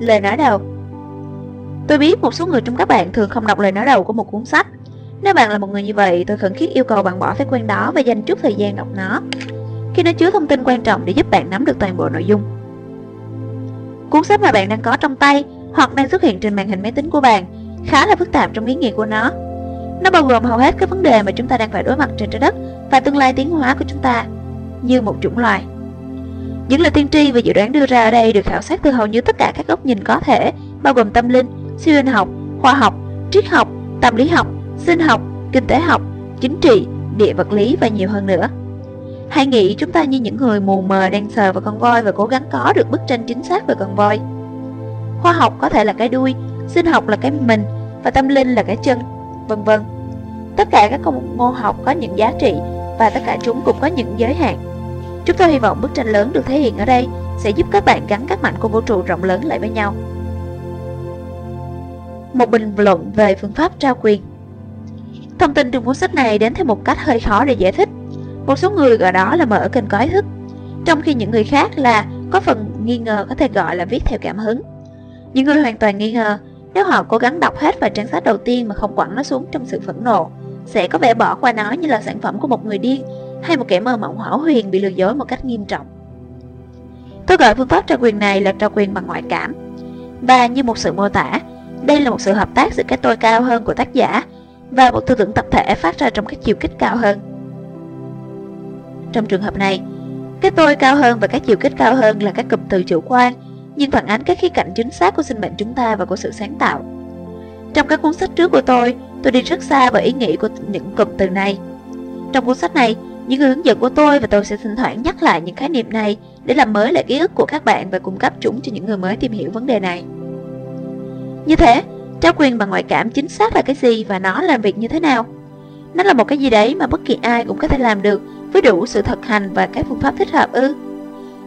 Lời nói đầu Tôi biết một số người trong các bạn thường không đọc lời nói đầu của một cuốn sách. Nếu bạn là một người như vậy, tôi khẩn thiết yêu cầu bạn bỏ thói quen đó và dành chút thời gian đọc nó. Khi nó chứa thông tin quan trọng để giúp bạn nắm được toàn bộ nội dung. Cuốn sách mà bạn đang có trong tay hoặc đang xuất hiện trên màn hình máy tính của bạn khá là phức tạp trong ý nghĩa của nó. Nó bao gồm hầu hết các vấn đề mà chúng ta đang phải đối mặt trên trái đất và tương lai tiến hóa của chúng ta như một chủng loài. Những lời tiên tri và dự đoán đưa ra ở đây được khảo sát từ hầu như tất cả các góc nhìn có thể, bao gồm tâm linh, siêu hình học, khoa học, triết học, tâm lý học, sinh học, kinh tế học, chính trị, địa vật lý và nhiều hơn nữa. Hãy nghĩ chúng ta như những người mù mờ đang sờ vào con voi và cố gắng có được bức tranh chính xác về con voi. Khoa học có thể là cái đuôi, sinh học là cái mình và tâm linh là cái chân, vân vân. Tất cả các công môn học có những giá trị và tất cả chúng cũng có những giới hạn. Chúng tôi hy vọng bức tranh lớn được thể hiện ở đây sẽ giúp các bạn gắn các mảnh của vũ trụ rộng lớn lại với nhau. Một bình luận về phương pháp trao quyền Thông tin trong cuốn sách này đến theo một cách hơi khó để giải thích. Một số người gọi đó là mở kênh có ý thức, trong khi những người khác là có phần nghi ngờ có thể gọi là viết theo cảm hứng. Những người hoàn toàn nghi ngờ, nếu họ cố gắng đọc hết vài trang sách đầu tiên mà không quẳng nó xuống trong sự phẫn nộ, sẽ có vẻ bỏ qua nó như là sản phẩm của một người điên hay một kẻ mơ mộng hảo huyền bị lừa dối một cách nghiêm trọng. Tôi gọi phương pháp trao quyền này là trao quyền bằng ngoại cảm. Và như một sự mô tả, đây là một sự hợp tác giữa cái tôi cao hơn của tác giả và một tư tưởng tập thể phát ra trong các chiều kích cao hơn. Trong trường hợp này, cái tôi cao hơn và các chiều kích cao hơn là các cụm từ chủ quan, nhưng phản ánh các khía cạnh chính xác của sinh mệnh chúng ta và của sự sáng tạo. Trong các cuốn sách trước của tôi, tôi đi rất xa vào ý nghĩa của những cụm từ này. Trong cuốn sách này, những người hướng dẫn của tôi và tôi sẽ thỉnh thoảng nhắc lại những khái niệm này để làm mới lại ký ức của các bạn và cung cấp chúng cho những người mới tìm hiểu vấn đề này. Như thế, trao quyền bằng ngoại cảm chính xác là cái gì và nó làm việc như thế nào? Nó là một cái gì đấy mà bất kỳ ai cũng có thể làm được với đủ sự thực hành và các phương pháp thích hợp ư?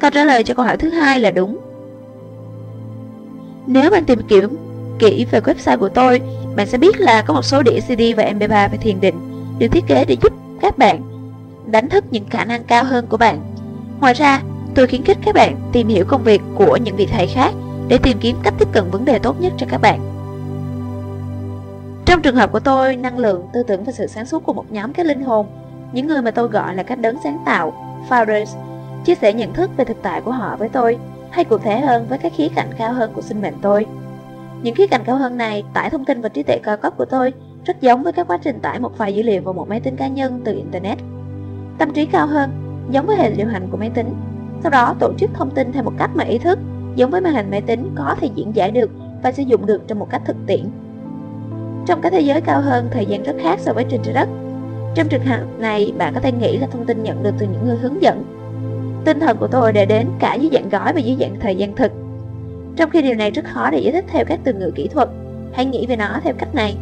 Câu trả lời cho câu hỏi thứ hai là đúng. Nếu bạn tìm kiếm kỹ về website của tôi, bạn sẽ biết là có một số đĩa CD và MP3 về thiền định được thiết kế để giúp các bạn đánh thức những khả năng cao hơn của bạn. Ngoài ra, tôi khuyến khích các bạn tìm hiểu công việc của những vị thầy khác để tìm kiếm cách tiếp cận vấn đề tốt nhất cho các bạn. Trong trường hợp của tôi, năng lượng, tư tưởng và sự sáng suốt của một nhóm các linh hồn, những người mà tôi gọi là các đấng sáng tạo, founders, chia sẻ nhận thức về thực tại của họ với tôi, hay cụ thể hơn với các khía cạnh cao hơn của sinh mệnh tôi. Những khía cạnh cao hơn này tải thông tin và trí tuệ cao cấp của tôi rất giống với các quá trình tải một file dữ liệu vào một máy tính cá nhân từ Internet. Tâm trí cao hơn, giống với hệ điều hành của máy tính, sau đó tổ chức thông tin theo một cách mà ý thức, giống với màn hình máy tính có thể diễn giải được và sử dụng được trong một cách thực tiễn. Trong cái thế giới cao hơn, thời gian rất khác so với trên trái đất. Trong trường hợp này, bạn có thể nghĩ là thông tin nhận được từ những người hướng dẫn. Tinh thần của tôi đã đến cả dưới dạng gói và dưới dạng thời gian thực. Trong khi điều này rất khó để giải thích theo các từ ngữ kỹ thuật, hãy nghĩ về nó theo cách này.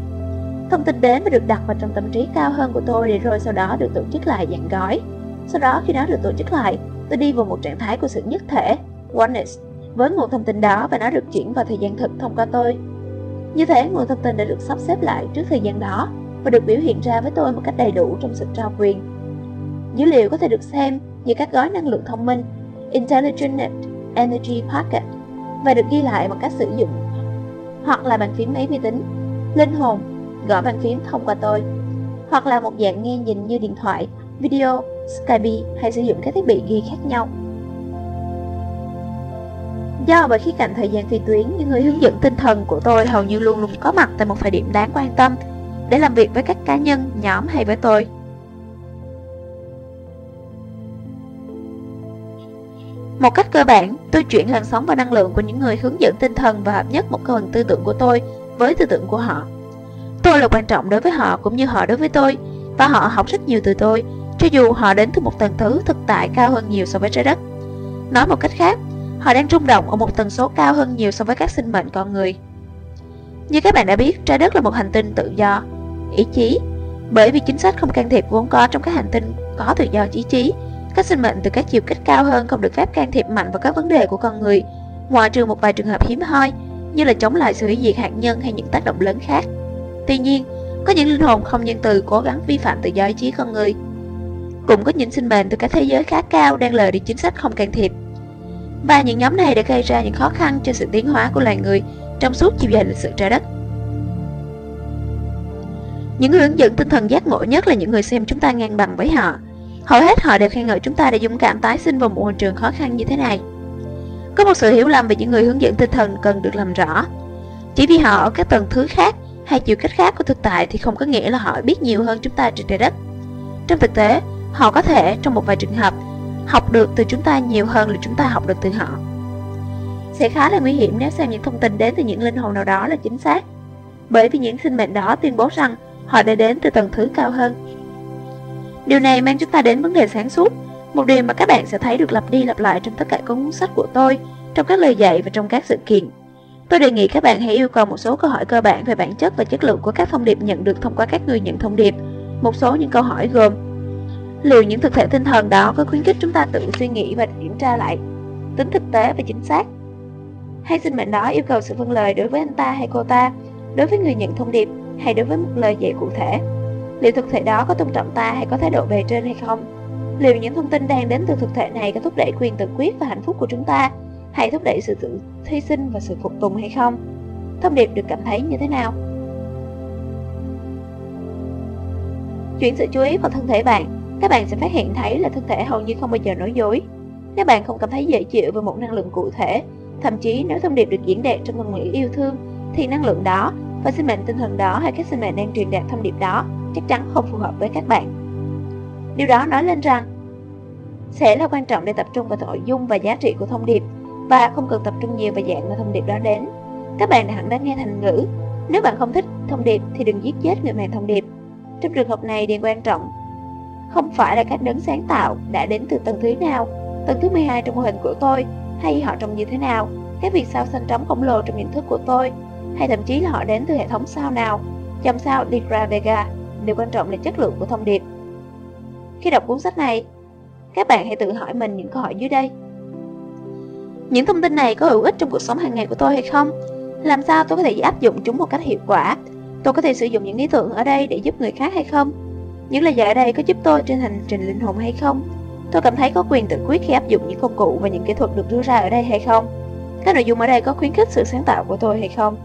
Thông tin đến và được đặt vào trong tâm trí cao hơn của tôi để rồi sau đó được tổ chức lại dạng gói. Sau đó khi nó được tổ chức lại, tôi đi vào một trạng thái của sự nhất thể, oneness, với nguồn thông tin đó và nó được chuyển vào thời gian thực thông qua tôi. Như thế, nguồn thông tin đã được sắp xếp lại trước thời gian đó và được biểu hiện ra với tôi một cách đầy đủ trong sự trao quyền. Dữ liệu có thể được xem như các gói năng lượng thông minh, Intelligent Energy Packet, và được ghi lại bằng cách sử dụng hoặc là bàn phím máy vi tính, linh hồn, gõ bàn phím thông qua tôi, hoặc là một dạng nghe nhìn như điện thoại, video, Skype hay sử dụng các thiết bị ghi khác nhau. Do bởi khi cạnh thời gian phi tuyến, những người hướng dẫn tinh thần của tôi hầu như luôn luôn có mặt tại một thời điểm đáng quan tâm để làm việc với các cá nhân, nhóm hay với tôi. Một cách cơ bản, tôi chuyển làn sóng và năng lượng của những người hướng dẫn tinh thần và hợp nhất một phần tư tưởng của tôi với tư tưởng của họ. Tôi là quan trọng đối với họ cũng như họ đối với tôi, và họ học rất nhiều từ tôi, cho dù họ đến từ một tầng thứ thực tại cao hơn nhiều so với trái đất. Nói một cách khác, họ đang rung động ở một tần số cao hơn nhiều so với các sinh mệnh con người. Như các bạn đã biết, trái đất là một hành tinh tự do, ý chí, bởi vì chính sách không can thiệp vốn có trong các hành tinh có tự do ý chí, các sinh mệnh từ các chiều kích cao hơn không được phép can thiệp mạnh vào các vấn đề của con người, ngoại trừ một vài trường hợp hiếm hoi, như là chống lại sự hủy diệt hạt nhân hay những tác động lớn khác. Tuy nhiên, có những linh hồn không nhân từ cố gắng vi phạm tự do ý chí con người. Cũng có những sinh mệnh từ các thế giới khá cao đang lờ đi chính sách không can thiệp. Và những nhóm này đã gây ra những khó khăn cho sự tiến hóa của loài người trong suốt chiều dài lịch sử trái đất. Những người hướng dẫn tinh thần giác ngộ nhất là những người xem chúng ta ngang bằng với họ. Hầu hết họ đều khen ngợi chúng ta đã dũng cảm tái sinh vào một môi trường khó khăn như thế này. Có một sự hiểu lầm về những người hướng dẫn tinh thần cần được làm rõ. Chỉ vì họ ở các tầng thứ khác hay chiều cách khác của thực tại thì không có nghĩa là họ biết nhiều hơn chúng ta trên trái đất. Trong thực tế, họ có thể trong một vài trường hợp học được từ chúng ta nhiều hơn là chúng ta học được từ họ. Sẽ khá là nguy hiểm nếu xem những thông tin đến từ những linh hồn nào đó là chính xác, bởi vì những sinh mệnh đó tuyên bố rằng họ đã đến từ tầng thứ cao hơn. Điều này mang chúng ta đến vấn đề sáng suốt, một điều mà các bạn sẽ thấy được lặp đi lặp lại trong tất cả các cuốn sách của tôi, trong các lời dạy và trong các sự kiện. Tôi đề nghị các bạn hãy yêu cầu một số câu hỏi cơ bản về bản chất và chất lượng của các thông điệp nhận được thông qua các người nhận thông điệp. Một số những câu hỏi gồm Liệu những thực thể tinh thần đó có khuyến khích chúng ta tự suy nghĩ và kiểm tra lại tính thực tế và chính xác? Hay sinh mệnh đó yêu cầu sự vâng lời đối với anh ta hay cô ta, đối với người nhận thông điệp hay đối với một lời dạy cụ thể? Liệu thực thể đó có tôn trọng ta hay có thái độ bề trên hay không? Liệu những thông tin đang đến từ thực thể này có thúc đẩy quyền tự quyết và hạnh phúc của chúng ta hay thúc đẩy sự tự hy sinh và sự phục tùng hay không? Thông điệp được cảm thấy như thế nào? Chuyển sự chú ý vào thân thể bạn, các bạn sẽ phát hiện thấy là thân thể hầu như không bao giờ nói dối. Nếu bạn không cảm thấy dễ chịu với một năng lượng cụ thể, thậm chí nếu thông điệp được diễn đạt trong ngôn ngữ yêu thương, thì năng lượng đó và sinh mệnh tinh thần đó hay các sinh mệnh đang truyền đạt thông điệp đó chắc chắn không phù hợp với các bạn. Điều đó nói lên rằng sẽ là quan trọng để tập trung vào nội dung và giá trị của thông điệp và không cần tập trung nhiều vào dạng mà thông điệp đó đến. Các bạn đã hẳn đã nghe thành ngữ, nếu bạn không thích thông điệp thì đừng giết chết người mang thông điệp. Trong trường hợp này, điều quan trọng không phải là cách đấng sáng tạo đã đến từ tầng thứ nào, tầng thứ 12 trong mô hình của tôi, hay họ trông như thế nào, các việc sao xanh trống khổng lồ trong nhận thức của tôi, hay thậm chí là họ đến từ hệ thống sao nào, chòm sao Ligra Vega, điều quan trọng là chất lượng của thông điệp. Khi đọc cuốn sách này, các bạn hãy tự hỏi mình những câu hỏi dưới đây. Những thông tin này có hữu ích trong cuộc sống hàng ngày của tôi hay không? Làm sao tôi có thể áp dụng chúng một cách hiệu quả? Tôi có thể sử dụng những ý tưởng ở đây để giúp người khác hay không? Những lời dạy ở đây có giúp tôi trên hành trình linh hồn hay không? Tôi cảm thấy có quyền tự quyết khi áp dụng những công cụ và những kỹ thuật được đưa ra ở đây hay không? Các nội dung ở đây có khuyến khích sự sáng tạo của tôi hay không?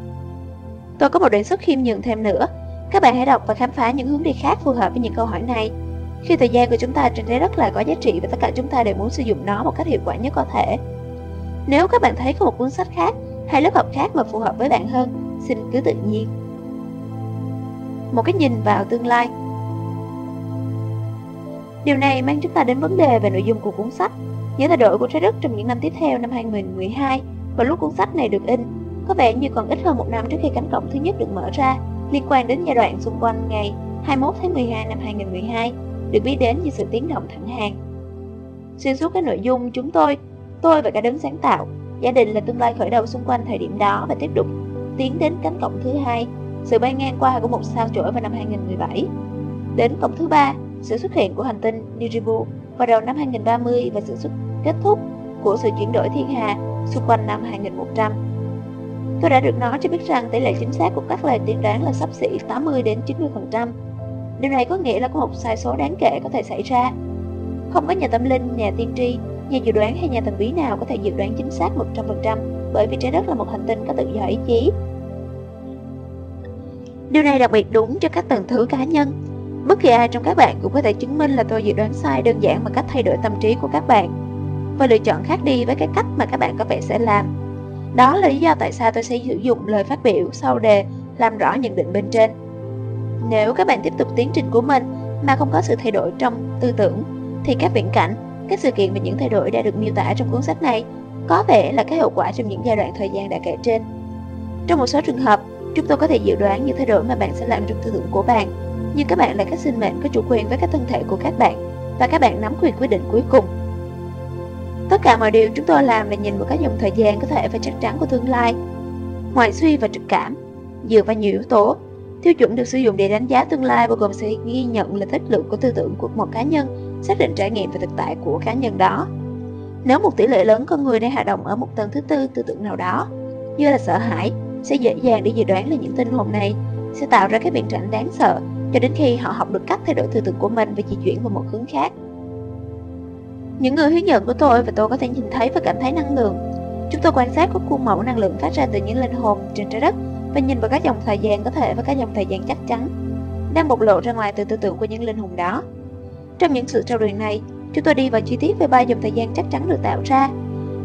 Tôi có một đề xuất khiêm nhường thêm nữa. Các bạn hãy đọc và khám phá những hướng đi khác phù hợp với những câu hỏi này. Khi thời gian của chúng ta trên trái đất là có giá trị và tất cả chúng ta đều muốn sử dụng nó một cách hiệu quả nhất có thể. Nếu các bạn thấy có một cuốn sách khác hay lớp học khác mà phù hợp với bạn hơn, xin cứ tự nhiên. Một cái nhìn vào tương lai Điều này mang chúng ta đến vấn đề về nội dung của cuốn sách, những thay đổi của trái đất trong những năm tiếp theo năm 2012 và lúc cuốn sách này được in. Có vẻ như còn ít hơn một năm trước khi cánh cổng thứ nhất được mở ra, liên quan đến giai đoạn xung quanh ngày 21 tháng 12 năm 2012, được biết đến như sự tiến động thẳng hàng. Xuyên suốt các nội dung chúng tôi, tôi và cả đấng sáng tạo, gia đình là tương lai khởi đầu xung quanh thời điểm đó và tiếp tục tiến đến cánh cổng thứ hai, sự bay ngang qua của một sao chổi vào năm 2017. Đến cổng thứ ba, sự xuất hiện của hành tinh Nibiru vào đầu năm 2030 và sự xuất kết thúc của sự chuyển đổi thiên hà xung quanh năm 2100. Tôi đã được nói cho biết rằng tỷ lệ chính xác của các lời tiên đoán là sắp xỉ 80 đến 90%. Điều này có nghĩa là có một sai số đáng kể có thể xảy ra. Không có nhà tâm linh, nhà tiên tri, nhà dự đoán hay nhà thần bí nào có thể dự đoán chính xác 100% bởi vì trái đất là một hành tinh có tự do ý chí. Điều này đặc biệt đúng cho các tầng thứ cá nhân Bất kỳ ai trong các bạn cũng có thể chứng minh là tôi dự đoán sai đơn giản bằng cách thay đổi tâm trí của các bạn và lựa chọn khác đi với cái cách mà các bạn có vẻ sẽ làm. Đó là lý do tại sao tôi sẽ sử dụng lời phát biểu sau đề làm rõ nhận định bên trên. Nếu các bạn tiếp tục tiến trình của mình mà không có sự thay đổi trong tư tưởng, thì các viễn cảnh, các sự kiện và những thay đổi đã được miêu tả trong cuốn sách này có vẻ là cái hậu quả trong những giai đoạn thời gian đã kể trên. Trong một số trường hợp, chúng tôi có thể dự đoán những thay đổi mà bạn sẽ làm trong tư tưởng của bạn nhưng các bạn là các sinh mệnh có chủ quyền với các thân thể của các bạn và các bạn nắm quyền quyết định cuối cùng. Tất cả mọi điều chúng tôi làm là nhìn vào các dòng thời gian có thể và chắc chắn của tương lai. Ngoại suy và trực cảm, dựa vào nhiều yếu tố, tiêu chuẩn được sử dụng để đánh giá tương lai bao gồm sự ghi nhận là tích lượng của tư tưởng của một cá nhân, xác định trải nghiệm và thực tại của cá nhân đó. Nếu một tỷ lệ lớn con người đang hoạt động ở một tầng thứ tư tư tưởng nào đó, như là sợ hãi, sẽ dễ dàng để dự đoán là những tinh hồn này sẽ tạo ra các biện trạng đáng sợ cho đến khi họ học được cách thay đổi tư tưởng của mình và di chuyển vào một hướng khác. Những người hướng dẫn của tôi và tôi có thể nhìn thấy và cảm thấy năng lượng. Chúng tôi quan sát các khuôn mẫu năng lượng phát ra từ những linh hồn trên trái đất và nhìn vào các dòng thời gian có thể và các dòng thời gian chắc chắn đang bộc lộ ra ngoài từ tư tưởng của những linh hồn đó. Trong những sự trao đổi này, chúng tôi đi vào chi tiết về ba dòng thời gian chắc chắn được tạo ra.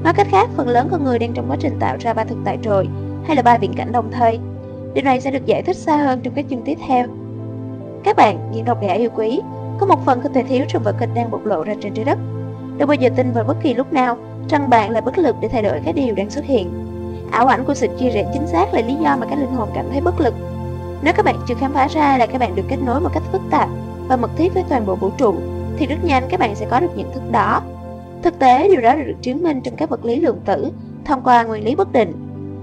Nói cách khác, phần lớn con người đang trong quá trình tạo ra ba thực tại rồi hay là ba viễn cảnh đồng thời. Điều này sẽ được giải thích xa hơn trong các chương tiếp theo. Các bạn, những độc giả yêu quý, có một phần không thể thiếu trong vở kịch đang bộc lộ ra trên trái đất. Đừng bao giờ tin vào bất kỳ lúc nào rằng bạn là bất lực để thay đổi cái điều đang xuất hiện. Ảo ảnh của sự chia rẽ chính xác là lý do mà các linh hồn cảm thấy bất lực. Nếu các bạn chưa khám phá ra là các bạn được kết nối một cách phức tạp và mật thiết với toàn bộ vũ trụ, thì rất nhanh các bạn sẽ có được nhận thức đó. Thực tế, điều đó được chứng minh trong các vật lý lượng tử thông qua nguyên lý bất định.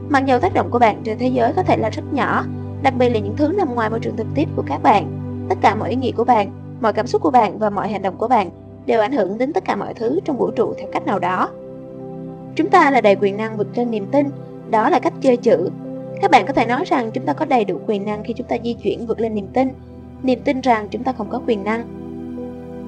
Mặc dù tác động của bạn trên thế giới có thể là rất nhỏ, đặc biệt là những thứ nằm ngoài môi trường thực tiếp của các bạn, tất cả mọi ý nghĩ của bạn, mọi cảm xúc của bạn và mọi hành động của bạn đều ảnh hưởng đến tất cả mọi thứ trong vũ trụ theo cách nào đó. Chúng ta là đầy quyền năng vượt trên niềm tin, đó là cách chơi chữ. Các bạn có thể nói rằng chúng ta có đầy đủ quyền năng khi chúng ta di chuyển vượt lên niềm tin, niềm tin rằng chúng ta không có quyền năng.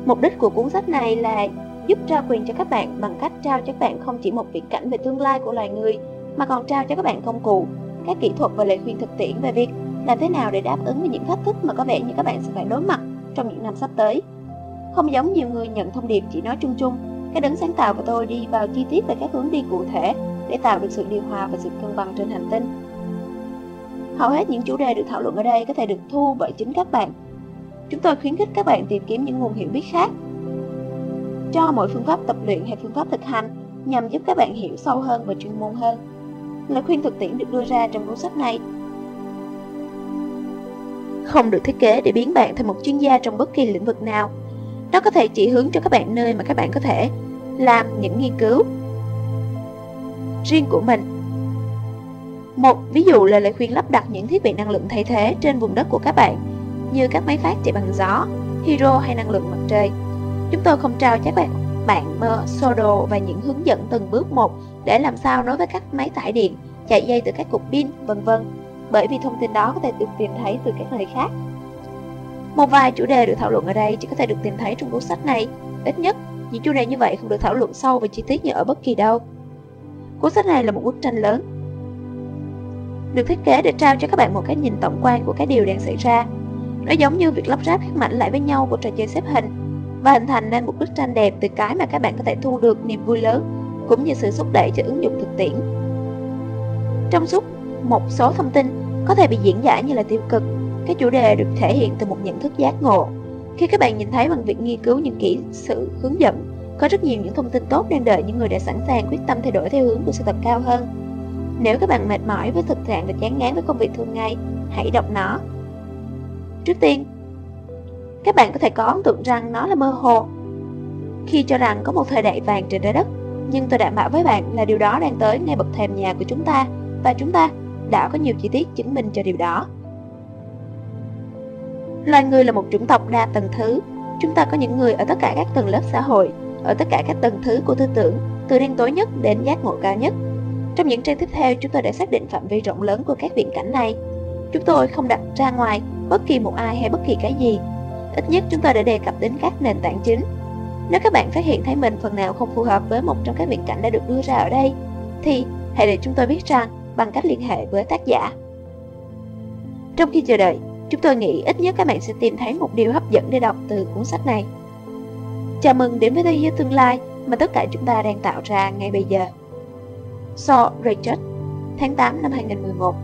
Mục đích của cuốn sách này là giúp trao quyền cho các bạn bằng cách trao cho các bạn không chỉ một viễn cảnh về tương lai của loài người, mà còn trao cho các bạn công cụ, các kỹ thuật và lời khuyên thực tiễn về việc làm thế nào để đáp ứng với những thách thức mà có vẻ như các bạn sẽ phải đối mặt trong những năm sắp tới. Không giống nhiều người nhận thông điệp chỉ nói chung chung, cái đấng sáng tạo của tôi đi vào chi tiết về các hướng đi cụ thể để tạo được sự điều hòa và sự cân bằng trên hành tinh. Hầu hết những chủ đề được thảo luận ở đây có thể được thu bởi chính các bạn. Chúng tôi khuyến khích các bạn tìm kiếm những nguồn hiểu biết khác cho mỗi phương pháp tập luyện hay phương pháp thực hành nhằm giúp các bạn hiểu sâu hơn và chuyên môn hơn. Lời khuyên thực tiễn được đưa ra trong cuốn sách này không được thiết kế để biến bạn thành một chuyên gia trong bất kỳ lĩnh vực nào. Nó có thể chỉ hướng cho các bạn nơi mà các bạn có thể làm những nghiên cứu riêng của mình. Một ví dụ là lời khuyên lắp đặt những thiết bị năng lượng thay thế trên vùng đất của các bạn, như các máy phát chạy bằng gió, hydro hay năng lượng mặt trời. Chúng tôi không trao cho các bạn bạn mơ, sơ đồ và những hướng dẫn từng bước một để làm sao nối với các máy tải điện, chạy dây từ các cục pin, vân vân bởi vì thông tin đó có thể được tìm thấy từ các nơi khác. Một vài chủ đề được thảo luận ở đây chỉ có thể được tìm thấy trong cuốn sách này. Ít nhất, những chủ đề như vậy không được thảo luận sâu và chi tiết như ở bất kỳ đâu. Cuốn sách này là một bức tranh lớn, được thiết kế để trao cho các bạn một cái nhìn tổng quan của cái điều đang xảy ra. Nó giống như việc lắp ráp các mảnh lại với nhau của trò chơi xếp hình và hình thành nên một bức tranh đẹp từ cái mà các bạn có thể thu được niềm vui lớn cũng như sự thúc đẩy cho ứng dụng thực tiễn. Trong suốt một số thông tin có thể bị diễn giải như là tiêu cực. Cái chủ đề được thể hiện từ một nhận thức giác ngộ. Khi các bạn nhìn thấy bằng việc nghiên cứu những kỹ sự hướng dẫn, có rất nhiều những thông tin tốt đang đợi những người đã sẵn sàng quyết tâm thay đổi theo hướng của sự thật cao hơn. Nếu các bạn mệt mỏi với thực trạng và chán ngán với công việc thường ngày, hãy đọc nó. Trước tiên, các bạn có thể có ấn tượng rằng nó là mơ hồ. Khi cho rằng có một thời đại vàng trên trái đất, nhưng tôi đảm bảo với bạn là điều đó đang tới ngay bậc thềm nhà của chúng ta và chúng ta đã có nhiều chi tiết chứng minh cho điều đó. Loài người là một chủng tộc đa tầng thứ. Chúng ta có những người ở tất cả các tầng lớp xã hội, ở tất cả các tầng thứ của tư tưởng, từ đen tối nhất đến giác ngộ cao nhất. Trong những trang tiếp theo, chúng tôi đã xác định phạm vi rộng lớn của các viễn cảnh này. Chúng tôi không đặt ra ngoài bất kỳ một ai hay bất kỳ cái gì. Ít nhất chúng tôi đã đề cập đến các nền tảng chính. Nếu các bạn phát hiện thấy mình phần nào không phù hợp với một trong các viễn cảnh đã được đưa ra ở đây, thì hãy để chúng tôi biết rằng bằng cách liên hệ với tác giả. Trong khi chờ đợi, chúng tôi nghĩ ít nhất các bạn sẽ tìm thấy một điều hấp dẫn để đọc từ cuốn sách này. Chào mừng đến với thế giới tương lai mà tất cả chúng ta đang tạo ra ngay bây giờ. So Richard, tháng 8 năm 2011